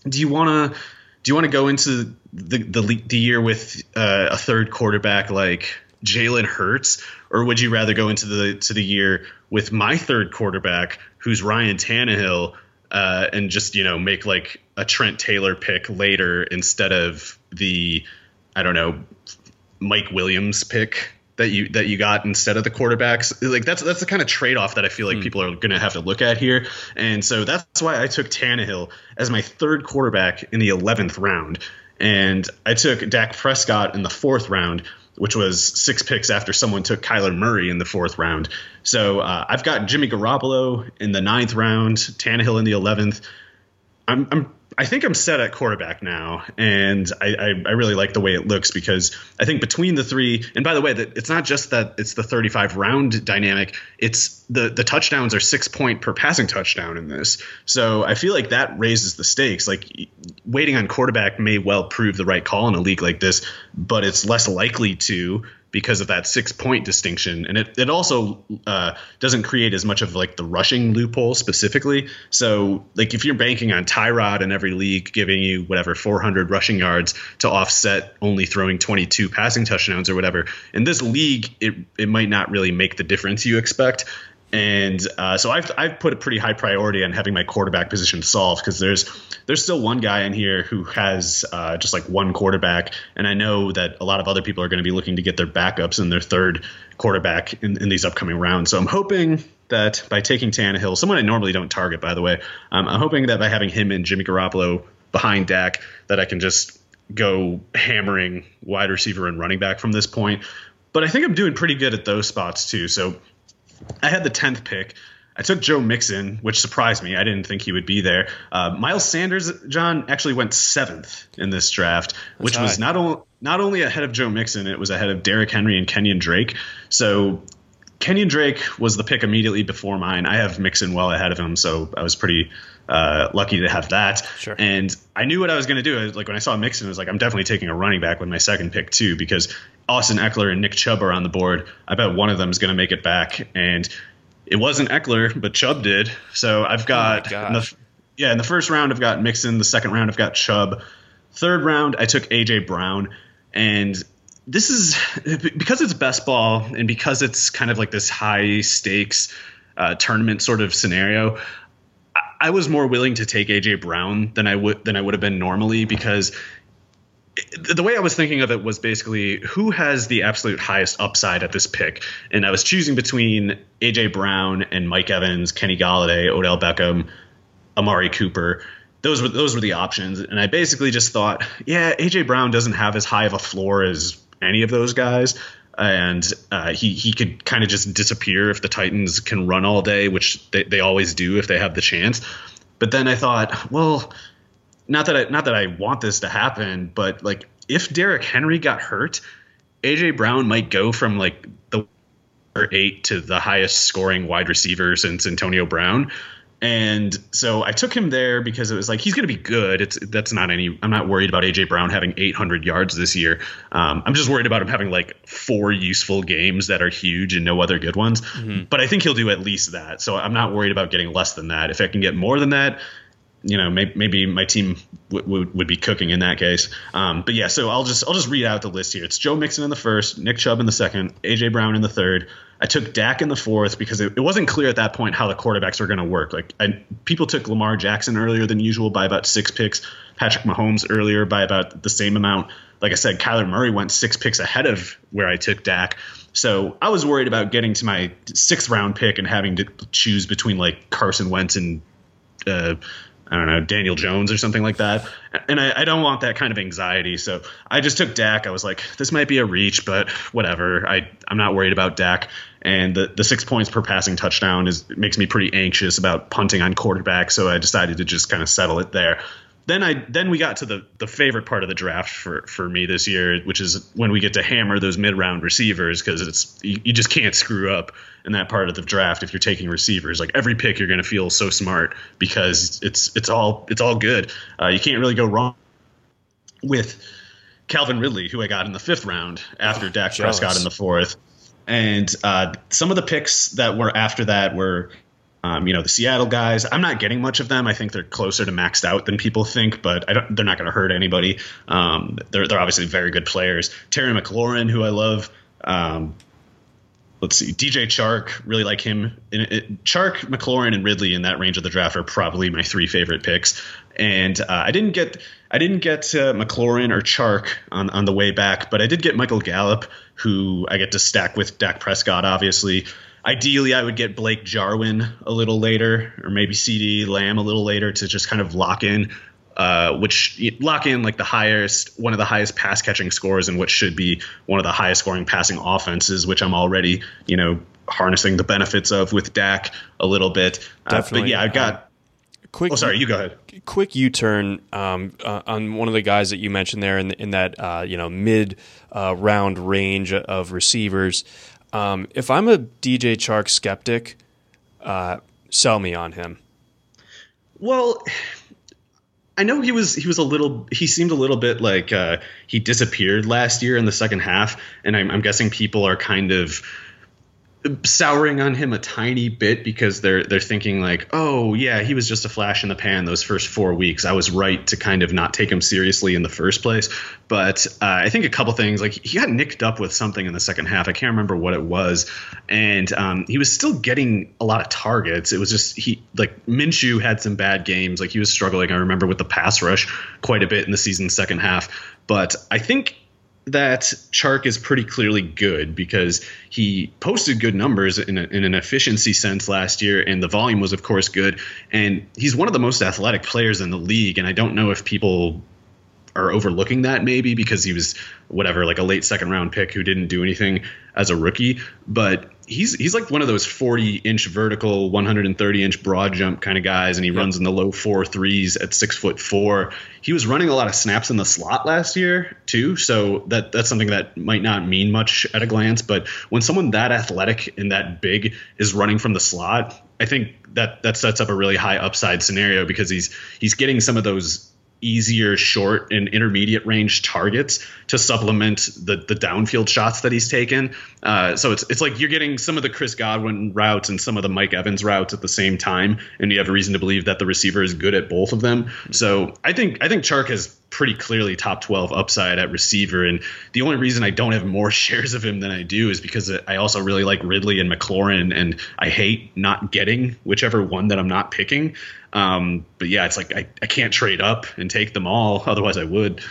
do you want to do you want to go into the the, the year with uh, a third quarterback like Jalen Hurts, or would you rather go into the to the year with my third quarterback, who's Ryan Tannehill, uh, and just you know make like a Trent Taylor pick later instead of the I don't know Mike Williams pick that you that you got instead of the quarterbacks. Like that's that's the kind of trade off that I feel like mm. people are going to have to look at here. And so that's why I took Tannehill as my third quarterback in the eleventh round, and I took Dak Prescott in the fourth round. Which was six picks after someone took Kyler Murray in the fourth round. So uh, I've got Jimmy Garoppolo in the ninth round, Tannehill in the eleventh. I'm, I'm I think I'm set at quarterback now, and I, I, I, really like the way it looks because I think between the three, and by the way, that it's not just that it's the 35 round dynamic; it's the the touchdowns are six point per passing touchdown in this. So I feel like that raises the stakes. Like waiting on quarterback may well prove the right call in a league like this, but it's less likely to because of that six point distinction. And it, it also uh, doesn't create as much of like the rushing loophole specifically. So, like, if you're banking on Tyrod in every league giving you whatever 400 rushing yards to offset only throwing 22 passing touchdowns or whatever, in this league, it, it might not really make the difference you expect. And uh, so I've I've put a pretty high priority on having my quarterback position solved because there's there's still one guy in here who has uh, just like one quarterback, and I know that a lot of other people are going to be looking to get their backups and their third quarterback in, in these upcoming rounds. So I'm hoping that by taking Tannehill, someone I normally don't target, by the way, um, I'm hoping that by having him and Jimmy Garoppolo behind Dak, that I can just go hammering wide receiver and running back from this point. But I think I'm doing pretty good at those spots too. So I had the tenth pick. I took Joe Mixon, which surprised me. I didn't think he would be there. Uh, Miles Sanders, John, actually went seventh in this draft, That's which high. was not only not only ahead of Joe Mixon, it was ahead of Derrick Henry and Kenyon Drake. So Kenyon Drake was the pick immediately before mine. I have Mixon well ahead of him, so I was pretty uh, lucky to have that. Sure. And I knew what I was going to do. like when I saw Mixon, I was like, I'm definitely taking a running back with my second pick too, because Austin Ekeler and Nick Chubb are on the board. I bet one of them is going to make it back. And it wasn't Ekeler, but Chubb did. So I've got, oh in the, yeah, in the first round, I've got Mixon. The second round, I've got Chubb. Third round, I took AJ Brown. And this is because it's best ball and because it's kind of like this high stakes uh, tournament sort of scenario. I was more willing to take AJ Brown than I would than I would have been normally because the way I was thinking of it was basically who has the absolute highest upside at this pick, and I was choosing between AJ Brown and Mike Evans, Kenny Golladay, Odell Beckham, Amari Cooper. Those were those were the options, and I basically just thought, yeah, AJ Brown doesn't have as high of a floor as any of those guys, and uh, he he could kind of just disappear if the Titans can run all day, which they, they always do if they have the chance. But then I thought, well, not that I not that I want this to happen, but like if Derrick Henry got hurt, AJ Brown might go from like the eight to the highest scoring wide receiver since Antonio Brown. And so I took him there because it was like he's going to be good. It's that's not any. I'm not worried about AJ Brown having 800 yards this year. Um, I'm just worried about him having like four useful games that are huge and no other good ones. Mm-hmm. But I think he'll do at least that. So I'm not worried about getting less than that. If I can get more than that, you know, maybe, maybe my team w- w- would be cooking in that case. Um, but yeah, so I'll just I'll just read out the list here. It's Joe Mixon in the first, Nick Chubb in the second, AJ Brown in the third. I took Dak in the fourth because it, it wasn't clear at that point how the quarterbacks were going to work. Like I, people took Lamar Jackson earlier than usual by about six picks, Patrick Mahomes earlier by about the same amount. Like I said, Kyler Murray went six picks ahead of where I took Dak. So I was worried about getting to my sixth round pick and having to choose between like Carson Wentz and uh, I don't know, Daniel Jones or something like that. And I, I, don't want that kind of anxiety. So I just took Dak. I was like, this might be a reach, but whatever. I, I'm not worried about Dak. And the, the six points per passing touchdown is makes me pretty anxious about punting on quarterback. So I decided to just kind of settle it there then I then we got to the the favorite part of the draft for for me this year, which is when we get to hammer those mid round receivers because it's you, you, just can't screw up in that part of the draft if you're taking receivers. Like every pick, you're going to feel so smart because it's it's all it's all good. Uh, you can't really go wrong with Calvin Ridley, who I got in the fifth round after oh, Dak jealous. Prescott in the fourth. And uh, some of the picks that were after that were um, you know, the Seattle guys, I'm not getting much of them. I think they're closer to maxed out than people think, but they're not going to hurt anybody. Um, they're, they're obviously very good players. Terry McLaurin, who I love, Um, let's see, DJ Chark, really like him. It, Chark, McLaurin, and Ridley in that range of the draft are probably my three favorite picks. And uh, I didn't get I didn't get uh, McLaurin or Chark on on the way back, but I did get Michael Gallup, who I get to stack with Dak Prescott, obviously. Ideally, I would get Blake Jarwin a little later, or maybe CeeDee Lamb a little later to just kind of lock in uh, which lock in like the highest, one of the highest pass catching scores, and what should be one of the highest scoring passing offenses, which I'm already, you know, harnessing the benefits of with Dak a little bit. Uh, but yeah, I've got. Uh, quick, oh, sorry, you go ahead. Quick U-turn um, uh, on one of the guys that you mentioned there in, in that uh, you know mid uh, round range of receivers. Um, if I'm a DJ Chark skeptic, uh, sell me on him. Well, I know he was he was a little he seemed a little bit like uh, he disappeared last year in the second half, and I'm, I'm guessing people are kind of souring on him a tiny bit because they're they're thinking like, oh yeah, he was just a flash in the pan those first four weeks. I was right to kind of not take him seriously in the first place. But uh, I think a couple things like he got nicked up with something in the second half. I can't remember what it was, and um, he was still getting a lot of targets. It was just he like Minshew had some bad games. Like he was struggling. I remember with the pass rush quite a bit in the season second half. But I think that Chark is pretty clearly good because he posted good numbers in, a, in, an efficiency sense last year, and the volume was, of course, good. And he's one of the most athletic players in the league. And I don't know if people are overlooking that maybe because he was whatever like a late second round pick who didn't do anything as a rookie but he's he's like one of those 40 inch vertical 130 inch broad jump kind of guys and he yep. runs in the low four threes at six foot four he was running a lot of snaps in the slot last year too so that that's something that might not mean much at a glance but when someone that athletic and that big is running from the slot i think that that sets up a really high upside scenario because he's he's getting some of those easier short and intermediate range targets to supplement the the downfield shots that he's taken. Uh, so it's it's like you're getting some of the Chris Godwin routes and some of the Mike Evans routes at the same time, and you have a reason to believe that the receiver is good at both of them. So I think I think Chark has pretty clearly top 12 upside at receiver. And the only reason I don't have more shares of him than I do is because I also really like Ridley and McLaurin, and I hate not getting whichever one that I'm not picking. Um, but yeah, it's like I, I can't trade up and take them all. Otherwise, I would.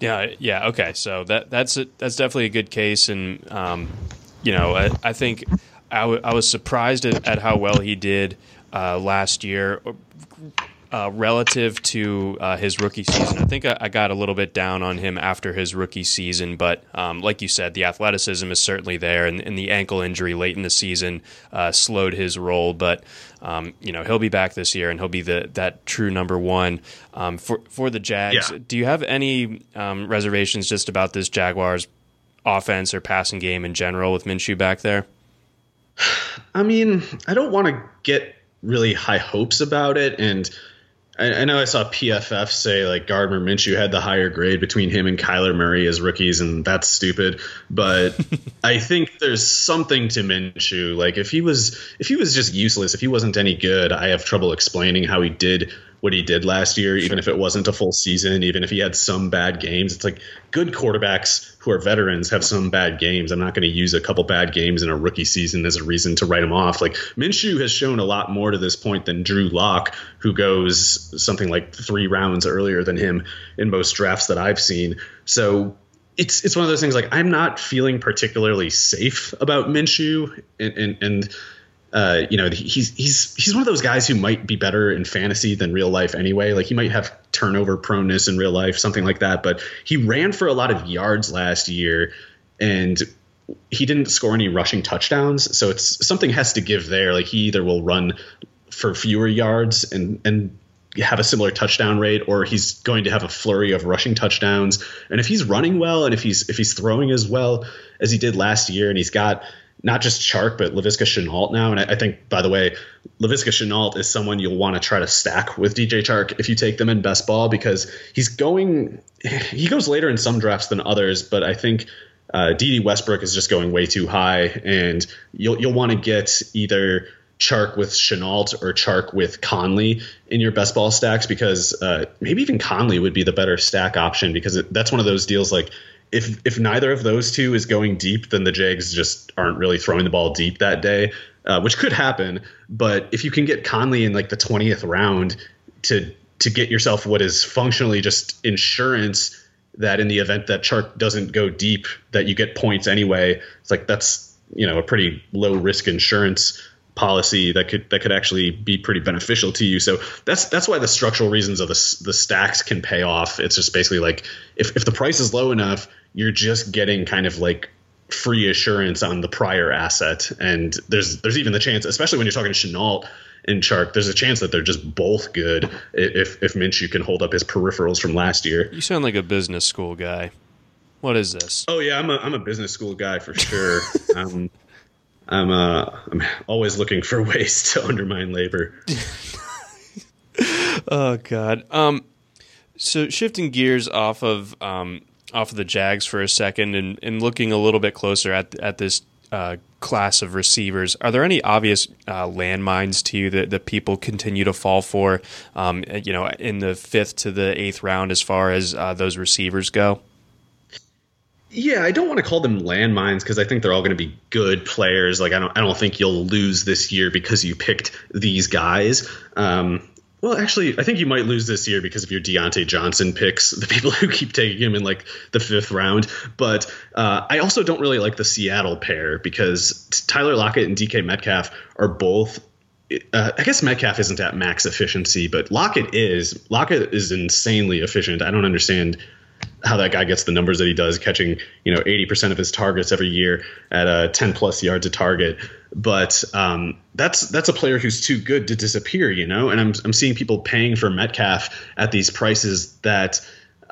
Yeah, yeah, okay. So that that's a, that's definitely a good case, and um, you know, I, I think I, w- I was surprised at, at how well he did uh, last year uh, relative to uh, his rookie season. I think I, I, got a little bit down on him after his rookie season, but um, like you said, the athleticism is certainly there, and, and the ankle injury late in the season uh, slowed his role. But um, you know he'll be back this year, and he'll be the that true number one um, for for the Jags. Yeah. Do you have any um, reservations just about this Jaguars offense or passing game in general with Minshew back there? I mean, I don't want to get really high hopes about it, and I, I, know I saw PFF say like Gardner Minshew had the higher grade between him and Kyler Murray as rookies, and that's stupid. But I think there's something to Minshew. Like if he was if he was just useless, if he wasn't any good, I have trouble explaining how he did what he did last year, even if it wasn't a full season, even if he had some bad games. It's like good quarterbacks who are veterans have some bad games. I'm not going to use a couple bad games in a rookie season as a reason to write him off. Like Minshew has shown a lot more to this point than Drew Lock, who goes something like three rounds earlier than him in most drafts that I've seen. So it's it's one of those things like I'm not feeling particularly safe about Minshew and and, and uh, you know, he's he's he's one of those guys who might be better in fantasy than real life anyway. Like he might have turnover proneness in real life, something like that. But he ran for a lot of yards last year, and he didn't score any rushing touchdowns. So it's something has to give there. Like he either will run for fewer yards and and have a similar touchdown rate or he's going to have a flurry of rushing touchdowns and if he's running well and if he's if he's throwing as well as he did last year and he's got not just Chark, but Laviska Shenault now. And I, I, think, by the way, Laviska Shenault is someone you'll want to try to stack with DJ Chark if you take them in best ball because he's going, he goes later in some drafts than others, but I think uh, Dede Westbrook is just going way too high, and you'll you'll want to get either Chark with Shenault or Chark with Conley in your best ball stacks because uh, maybe even Conley would be the better stack option because it, that's one of those deals like if if neither of those two is going deep, then the Jags just aren't really throwing the ball deep that day, uh, which could happen. But if you can get Conley in like the twentieth round to to get yourself what is functionally just insurance that in the event that Chark doesn't go deep, that you get points anyway. It's like that's you know a pretty low risk insurance policy that could that could actually be pretty beneficial to you. So that's that's why the structural reasons of the the stacks can pay off. It's just basically like if if the price is low enough, you're just getting kind of like free assurance on the prior asset, and there's there's even the chance, especially when you're talking to Shenault and Chark, there's a chance that they're just both good if if Minshew can hold up his peripherals from last year. You sound like a business school guy. What is this? Oh yeah, I'm a I'm a business school guy for sure. um, I'm uh I'm always looking for ways to undermine labor. oh God. Um, so shifting gears off of um off of the Jags for a second and, and looking a little bit closer at at this uh, class of receivers, are there any obvious uh, landmines to you that, that people continue to fall for? Um, you know, in the fifth to the eighth round, as far as uh, those receivers go. Yeah, I don't want to call them landmines because I think they're all going to be good players. Like I don't, I don't think you'll lose this year because you picked these guys. Um, well, actually, I think you might lose this year because of your Diontae Johnson picks, the people who keep taking him in like the fifth round. But uh, I also don't really like the Seattle pair because Tyler Lockett and DK Metcalf are both uh, I guess Metcalf isn't at max efficiency, but Lockett is. Lockett is insanely efficient. I don't understand how that guy gets the numbers that he does, catching you know 80% of his targets every year at uh, 10 plus yards a target. But um, that's that's a player who's too good to disappear, you know. And I'm I'm seeing people paying for Metcalf at these prices that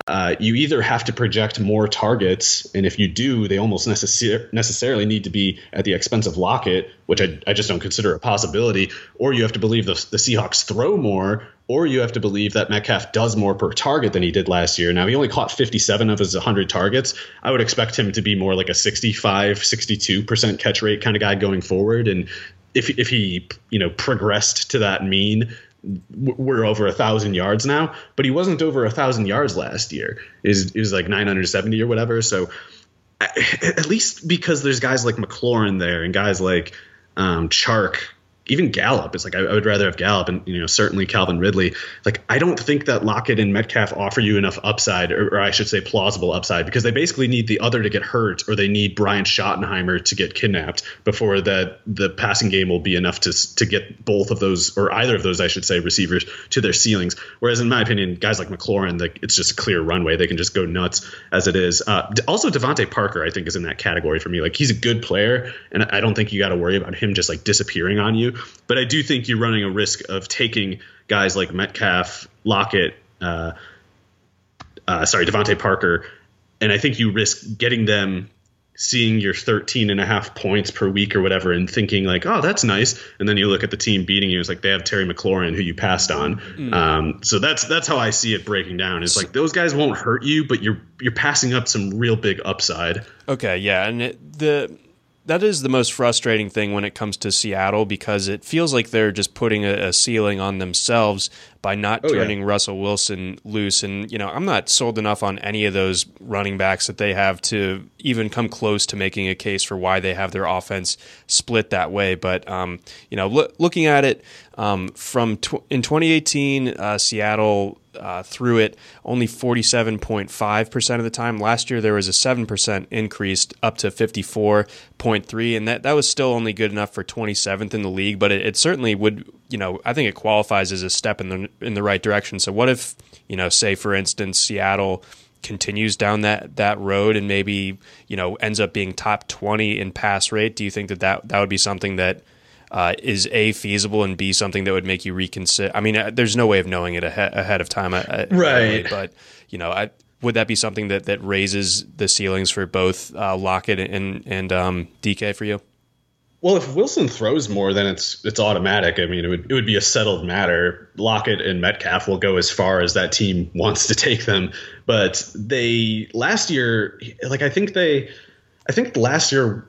uh, you either have to project more targets, and if you do, they almost necessar- necessarily need to be at the expense of Lockett, which I, I just don't consider a possibility, or you have to believe the, the Seahawks throw more, or you have to believe that Metcalf does more per target than he did last year. Now, he only caught 57 of his 100 targets. I would expect him to be more like a 65, 62% catch rate kind of guy going forward. And if, if he, you know, progressed to that mean, we're over a thousand yards now, but he wasn't over a thousand yards last year. Is is like 970 or whatever. So at least because there's guys like McLaurin there and guys like um, Chark even Gallup is like I, I, would rather have Gallup and you know certainly Calvin Ridley. Like I don't think that Lockett and Metcalf offer you enough upside, or, or, I should say plausible upside, because they basically need the other to get hurt, or they need Brian Schottenheimer to get kidnapped before that the passing game will be enough to to get both of those or either of those I should say receivers to their ceilings. Whereas in my opinion, guys like McLaurin, it's just a clear runway; they can just go nuts as it is. Uh, also, DeVante Parker I think is in that category for me. Like he's a good player, and I don't think you got to worry about him just like disappearing on you. But I do think you're running a risk of taking guys like Metcalf, Lockett, uh, uh, sorry, DeVante Parker, and I think you risk getting them seeing your 13 and a half points per week or whatever and thinking like, oh, that's nice. And then you look at the team beating you. It's like they have Terry McLaurin who you passed on. Mm. Um, so that's that's how I see it breaking down. It's like those guys won't hurt you, but you're you're passing up some real big upside. Okay, yeah, and it, the that is the most frustrating thing when it comes to Seattle because it feels like they're just putting a, a ceiling on themselves by not oh, turning yeah. Russell Wilson loose. And, you know, I'm not sold enough on any of those running backs that they have to even come close to making a case for why they have their offense split that way. But, um, you know, lo- looking at it um, from tw- in 2018, uh, Seattle uh, threw it only 47.5% of the time. Last year, there was a 7% increase up to 54.3, and that, that was still only good enough for 27th in the league, but it, it certainly would, you know, I think it qualifies as a step in the, in the right direction. So, what if, you know, say, for instance, Seattle continues down that that road and maybe you know ends up being top 20 in pass rate do you think that that, that would be something that uh, is a feasible and b something that would make you reconsider. I mean, uh, there's no way of knowing it ahead, ahead of time, uh, right? But you know, I, would that be something that that raises the ceilings for both uh, Lockett and and um, DK for you? Well, if Wilson throws more, then it's it's automatic. I mean, it would it would be a settled matter. Lockett and Metcalf will go as far as that team wants to take them. But they last year, like I think they, I think last year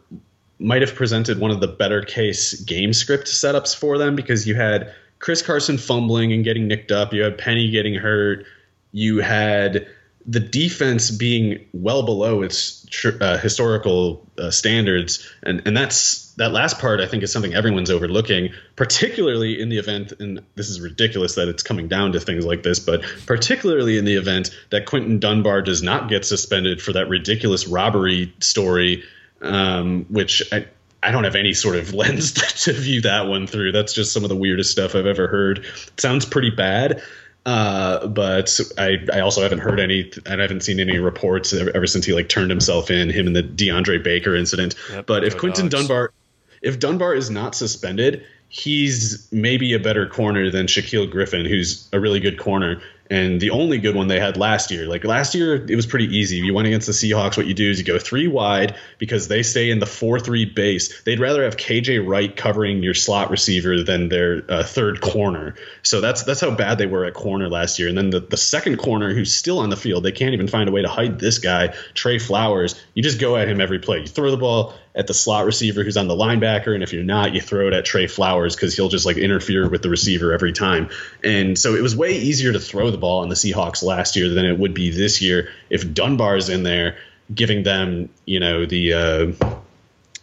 might have presented one of the better case game script setups for them because you had Chris Carson fumbling and getting nicked up, you had Penny getting hurt, you had the defense being well below its uh, historical uh, standards, and and that's that last part. I think is something everyone's overlooking, particularly in the event. And this is ridiculous that it's coming down to things like this, but particularly in the event that Quinton Dunbar does not get suspended for that ridiculous robbery story, um, which I, I don't have any sort of lens to view that one through. That's just some of the weirdest stuff I've ever heard. It sounds pretty bad. Uh, but I, I also haven't heard any, and I haven't seen any reports ever, ever, since he like turned himself in, him and the DeAndre Baker incident. Yep, but if Quinton dogs. Dunbar, if Dunbar is not suspended, he's maybe a better corner than Shaquill Griffin, who's a really good corner and the only good one they had last year. Like last year, it was pretty easy. You went against the Seahawks. What you do is you go three wide because they stay in the four-three base. They'd rather have KJ Wright covering your slot receiver than their uh, third corner. So that's that's how bad they were at corner last year. And then the, the second corner, who's still on the field, they can't even find a way to hide this guy, Tre Flowers. You just go at him every play. You throw the ball at the slot receiver who's on the linebacker, and if you're not, you throw it at Tre Flowers because he'll just like interfere with the receiver every time. And so it was way easier to throw the ball on the Seahawks last year than it would be this year if Dunbar's in there giving them, you know, the uh,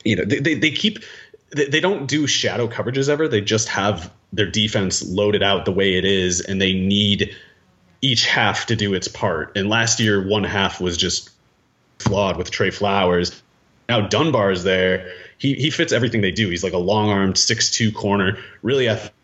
you know they, they, they keep they, they don't do shadow coverages ever. They just have their defense loaded out the way it is, and they need each half to do its part. And last year, one half was just flawed with Tre Flowers now Dunbar is there. He he fits everything they do. He's like a long armed six two corner, really athletic.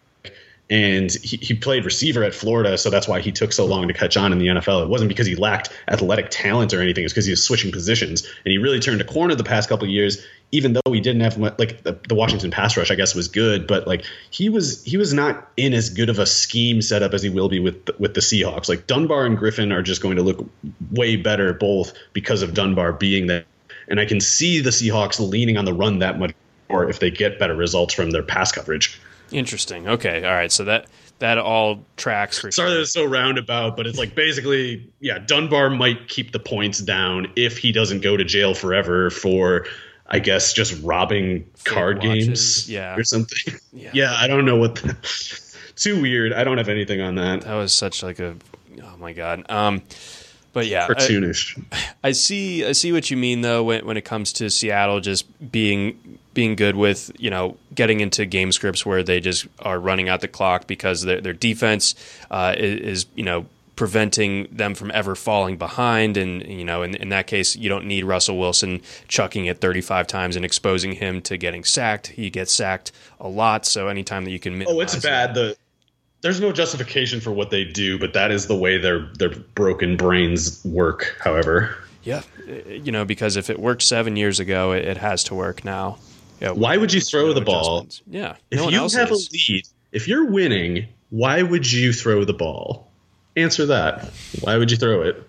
And he, he played receiver at Florida, so that's why he took so long to catch on in the NFL. It wasn't because he lacked athletic talent or anything; it's because he was switching positions. And he really turned a corner the past couple years. Even though he didn't have like the, the Washington pass rush, I guess was good, but like he was he was not in as good of a scheme setup as he will be with with the Seahawks. Like Dunbar and Griffin are just going to look way better both because of Dunbar being there and I can see the Seahawks leaning on the run that much more if they get better results from their pass coverage. Interesting. Okay. All right. So that that all tracks for Sorry sure. that it's so roundabout, but it's like basically, yeah, Dunbar might keep the points down if he doesn't go to jail forever for I guess just robbing Fake card watches. games yeah. or something. Yeah. yeah, I don't know what the, too weird. I don't have anything on that. That was such like a oh my god. Um but yeah, cartoonish. I, I, see. I see what you mean though when when it comes to Seattle just being being good with you know getting into game scripts where they just are running out the clock because their their defense uh, is, is you know preventing them from ever falling behind. And, you know, in, in that case, you don't need Russell Wilson chucking it 35 times and exposing him to getting sacked. He gets sacked a lot. So anytime that you can. Oh, it's bad. The, there's no justification for what they do, but that is the way their their broken brains work. However, yeah, you know, because if it worked seven years ago, it, it has to work now. Yeah, why would you throw no the ball? Yeah, if no you have is. a lead, if you're winning, why would you throw the ball? Answer that. Why would you throw it?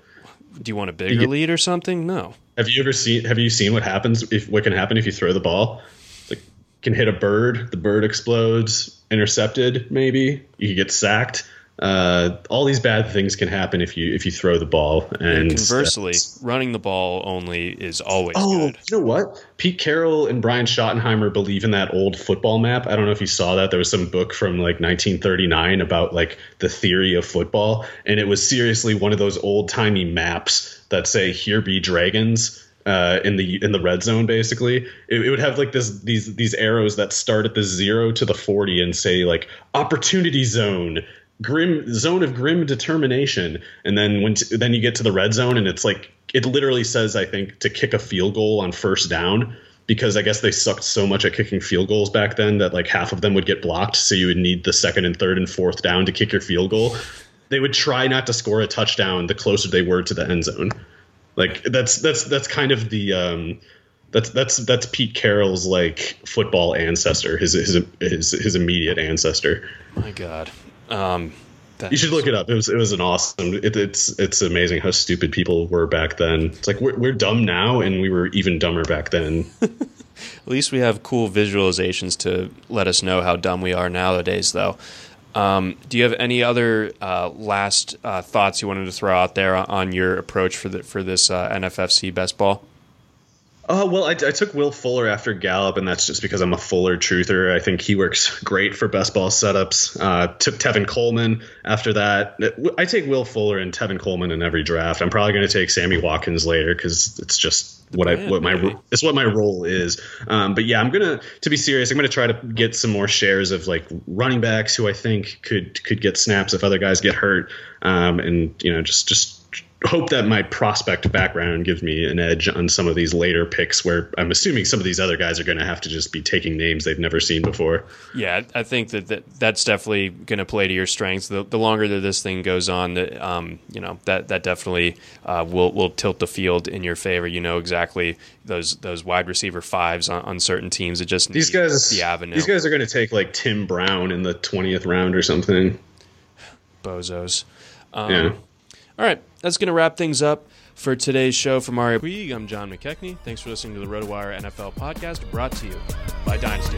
Do you want a bigger you, lead or something? No. Have you ever seen? Have you seen what happens if what can happen if you throw the ball? Like can hit a bird, the bird explodes intercepted, maybe you could get sacked. Uh, all these bad things can happen if you if you throw the ball. And, and conversely, running the ball only is always oh, good. you know what? Pete Carroll and Brian Schottenheimer believe in that old football map. I don't know if you saw that. There was some book from like 1939 about like the theory of football, and it was seriously one of those old timey maps that say "Here be dragons." Uh, in the in the red zone. Basically, it, it, would have like this these these arrows that start at the zero to the forty and say like opportunity zone, grim zone of grim determination, and then when t- then you get to the red zone and it's like it literally says I think to kick a field goal on first down. Because I guess they sucked so much at kicking field goals back then that like half of them would get blocked, so you would need the second and third and fourth down to kick your field goal. They would try not to score a touchdown the closer they were to the end zone. Like that's that's that's kind of the um, that's that's that's Pete Carroll's like football ancestor, his his his, his immediate ancestor. My God. Um, you should look it up. It was it was an awesome. It, it's it's amazing how stupid people were back then. It's like we're we're dumb now, and we were even dumber back then. At least we have cool visualizations to let us know how dumb we are nowadays, though. Um, do you have any other uh, last uh, thoughts you wanted to throw out there on your approach for the, for this uh, NFFC best ball? Uh, well, I, I, took Will Fuller after Gallup, and that's just because I'm a Fuller truther. I think he works great for best ball setups. Uh, took Tevin Coleman after that. I take Will Fuller and Tevin Coleman in every draft. I'm probably going to take Sammy Watkins later because it's just what I what my it's what my role is. Um, but yeah, I'm gonna to be serious. I'm gonna try to get some more shares of like running backs who I think could could get snaps if other guys get hurt, um, and you know just just hope that my prospect background gives me an edge on some of these later picks where I'm assuming some of these other guys are going to have to just be taking names they've never seen before. Yeah, I think that, that that's definitely going to play to your strengths. The, the, longer that this thing goes on, that um, you know that that definitely uh, will will tilt the field in your favor. You know exactly those those wide receiver fives on, on certain teams. It just these guys the avenue. These guys are going to take like Tim Brown in the twentieth round or something. Bozos. Um, yeah. All right, that's going to wrap things up for today's show. From Mario Puig, I'm John McKechnie. Thanks for listening to the RotoWire NFL podcast brought to you by Dynasty